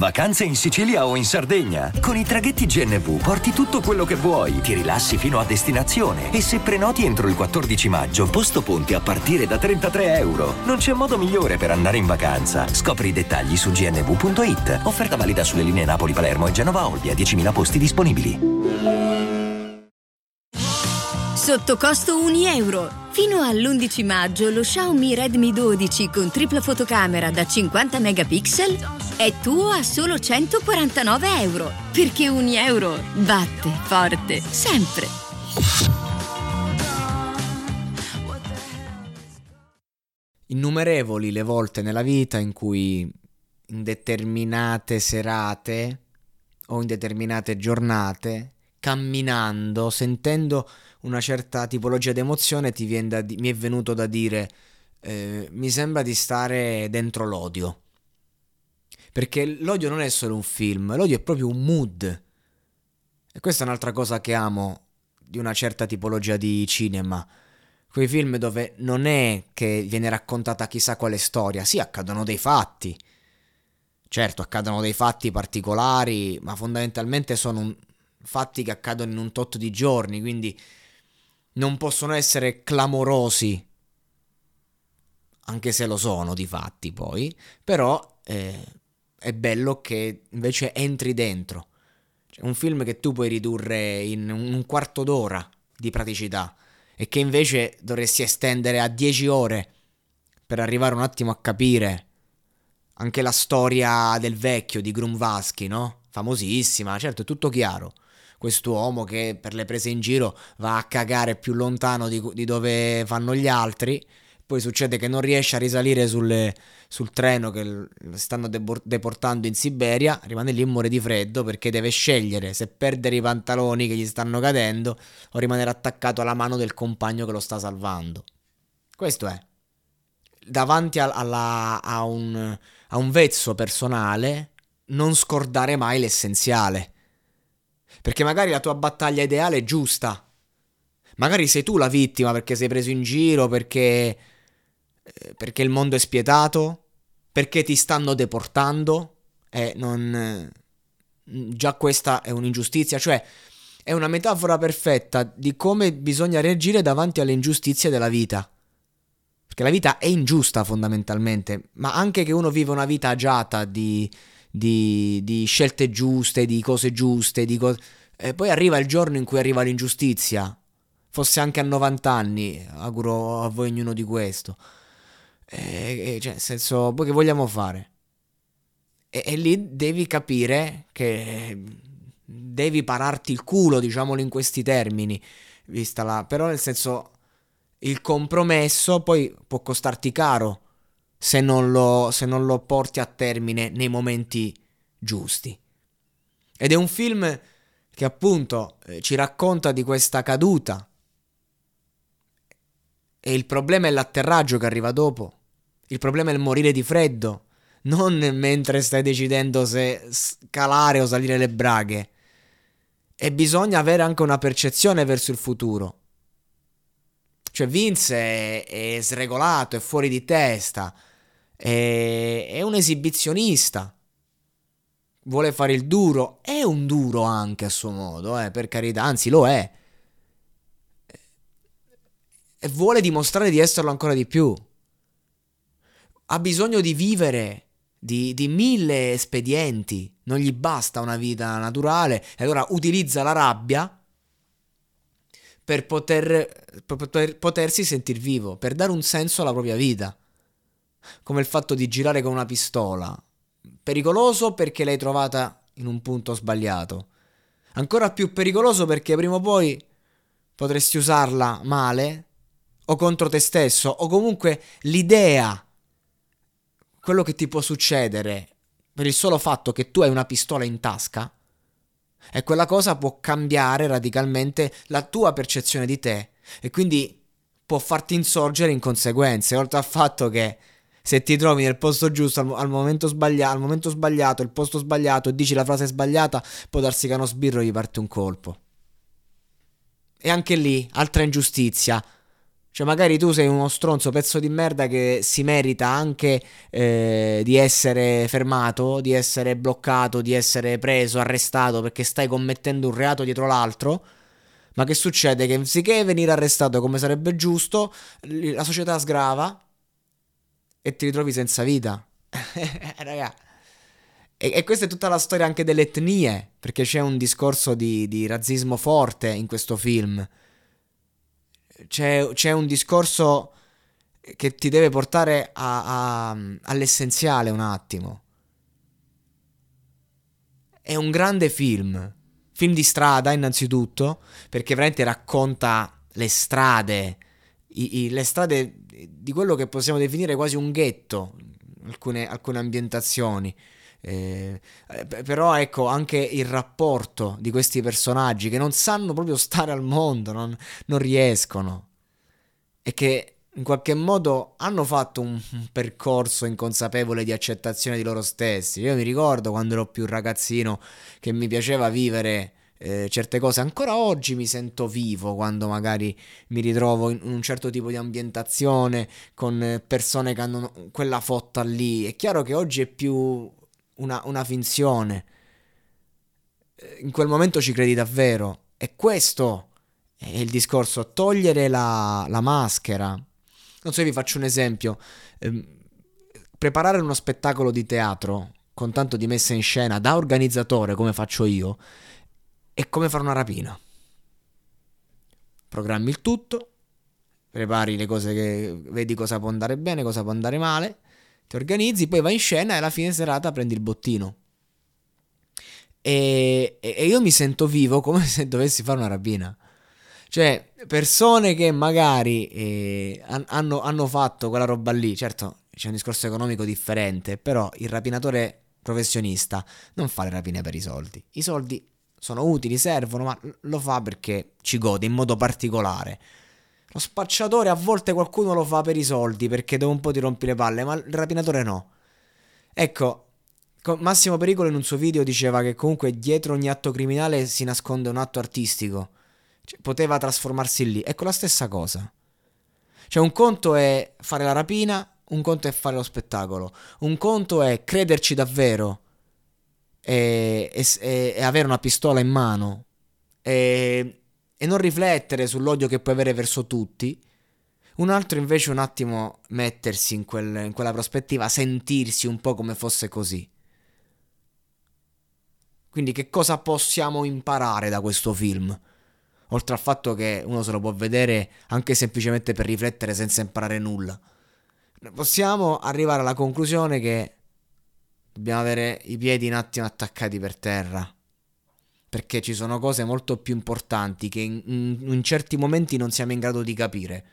Vacanze in Sicilia o in Sardegna. Con i traghetti GNV porti tutto quello che vuoi, ti rilassi fino a destinazione e se prenoti entro il 14 maggio, posto ponti a partire da 33 euro. Non c'è modo migliore per andare in vacanza. Scopri i dettagli su gnv.it. Offerta valida sulle linee Napoli-Palermo e Genova-Olbia, 10.000 posti disponibili. Sotto costo 1 euro. Fino all'11 maggio lo Xiaomi Redmi 12 con tripla fotocamera da 50 megapixel è tuo a solo 149 euro. Perché 1 euro batte forte sempre. Innumerevoli le volte nella vita in cui in determinate serate o in determinate giornate, camminando, sentendo una certa tipologia di emozione, ti di- mi è venuto da dire eh, mi sembra di stare dentro l'odio. Perché l'odio non è solo un film, l'odio è proprio un mood. E questa è un'altra cosa che amo di una certa tipologia di cinema. Quei film dove non è che viene raccontata chissà quale storia, sì, accadono dei fatti. Certo, accadono dei fatti particolari, ma fondamentalmente sono un... fatti che accadono in un tot di giorni, quindi non possono essere clamorosi, anche se lo sono di fatti poi, però eh, è bello che invece entri dentro. Cioè, un film che tu puoi ridurre in un quarto d'ora di praticità e che invece dovresti estendere a 10 ore per arrivare un attimo a capire anche la storia del vecchio di Grunwalski, no? Famosissima, certo, è tutto chiaro quest'uomo che per le prese in giro va a cagare più lontano di, di dove vanno gli altri. Poi succede che non riesce a risalire sulle, sul treno che stanno deportando in Siberia, rimane lì e muore di freddo perché deve scegliere se perdere i pantaloni che gli stanno cadendo o rimanere attaccato alla mano del compagno che lo sta salvando. Questo è. Davanti a, alla, a, un, a un vezzo personale, non scordare mai l'essenziale. Perché magari la tua battaglia ideale è giusta. Magari sei tu la vittima perché sei preso in giro, perché, perché il mondo è spietato, perché ti stanno deportando. E non... Già questa è un'ingiustizia, cioè è una metafora perfetta di come bisogna reagire davanti alle ingiustizie della vita. Perché la vita è ingiusta fondamentalmente, ma anche che uno vive una vita agiata di, di, di scelte giuste, di cose giuste, di cose... E poi arriva il giorno in cui arriva l'ingiustizia. Fosse anche a 90 anni, auguro a voi ognuno di questo. E, cioè, nel senso, poi che vogliamo fare? E, e lì devi capire che devi pararti il culo, diciamolo in questi termini, vista la... Però nel senso, il compromesso poi può costarti caro se non lo, se non lo porti a termine nei momenti giusti. Ed è un film che appunto eh, ci racconta di questa caduta. E il problema è l'atterraggio che arriva dopo. Il problema è il morire di freddo, non mentre stai decidendo se scalare o salire le braghe. E bisogna avere anche una percezione verso il futuro. Cioè Vince è, è sregolato, è fuori di testa, è, è un esibizionista. Vuole fare il duro, è un duro anche a suo modo, eh, per carità, anzi lo è. E vuole dimostrare di esserlo ancora di più. Ha bisogno di vivere di, di, mille espedienti, non gli basta una vita naturale e allora utilizza la rabbia per, poter, per poter, potersi sentir vivo, per dare un senso alla propria vita come il fatto di girare con una pistola. Pericoloso perché l'hai trovata in un punto sbagliato. Ancora più pericoloso perché prima o poi potresti usarla male o contro te stesso o comunque l'idea, quello che ti può succedere per il solo fatto che tu hai una pistola in tasca, e quella cosa può cambiare radicalmente la tua percezione di te e quindi può farti insorgere in conseguenze, oltre al fatto che se ti trovi nel posto giusto al, al, momento, sbaglia- al momento sbagliato, il posto sbagliato e dici la frase sbagliata, può darsi che uno sbirro gli parte un colpo. E anche lì, altra ingiustizia. Cioè, magari tu sei uno stronzo pezzo di merda che si merita anche eh, di essere fermato, di essere bloccato, di essere preso, arrestato perché stai commettendo un reato dietro l'altro. Ma che succede? Che anziché venire arrestato come sarebbe giusto, la società sgrava e ti ritrovi senza vita. Raga. E, e, questa è tutta la storia anche delle etnie, perché c'è un discorso di, di razzismo forte in questo film c'è, c'è un discorso che ti deve portare a, a, all'essenziale un attimo. È un grande film, film di strada innanzitutto, perché veramente racconta le strade, i, i, le strade di quello che possiamo definire quasi un ghetto, alcune, alcune ambientazioni. Eh, però ecco anche il rapporto di questi personaggi che non sanno proprio stare al mondo, non, non riescono e che in qualche modo hanno fatto un, percorso inconsapevole di accettazione di loro stessi. Io mi ricordo quando ero più ragazzino che mi piaceva vivere eh, certe cose. Ancora oggi mi sento vivo quando magari mi ritrovo in un certo tipo di ambientazione con persone che hanno quella fotta lì. È chiaro che oggi è più una, una finzione. Eh, in quel momento ci credi davvero. E questo è il discorso, togliere la, la maschera. Non so, vi faccio un esempio. Eh, preparare uno spettacolo di teatro con tanto di messa in scena da organizzatore come faccio io è come fare una rapina. Programmi il tutto, prepari le cose che vedi cosa può andare bene, cosa può andare male ti organizzi, poi vai in scena e alla fine serata prendi il bottino. E, e, io mi sento vivo come se dovessi fare una rapina. Cioè, persone che magari eh, hanno, hanno fatto quella roba lì, certo c'è un discorso economico differente, però il rapinatore professionista non fa le rapine per i soldi. I soldi sono utili, servono, ma lo fa perché ci gode in modo particolare. Lo spacciatore a volte qualcuno lo fa per i soldi perché dopo un po' ti rompi le palle, ma il rapinatore no. Ecco, Massimo Pericolo in un suo video diceva che comunque dietro ogni atto criminale si nasconde un atto artistico. Cioè, poteva trasformarsi lì. Ecco la stessa cosa. Cioè un conto è fare la rapina, un conto è fare lo spettacolo. Un conto è crederci davvero e, e, e avere una pistola in mano. E e non riflettere sull'odio che puoi avere verso tutti. Un altro invece un attimo mettersi in, quel, in quella prospettiva, sentirsi un po' come fosse così. Quindi che cosa possiamo imparare da questo film? Oltre al fatto che uno se lo può vedere anche semplicemente per riflettere senza imparare nulla. Possiamo arrivare alla conclusione che dobbiamo avere i piedi un attimo attaccati per terra perché ci sono cose molto più importanti che in, in, certi momenti non siamo in grado di capire.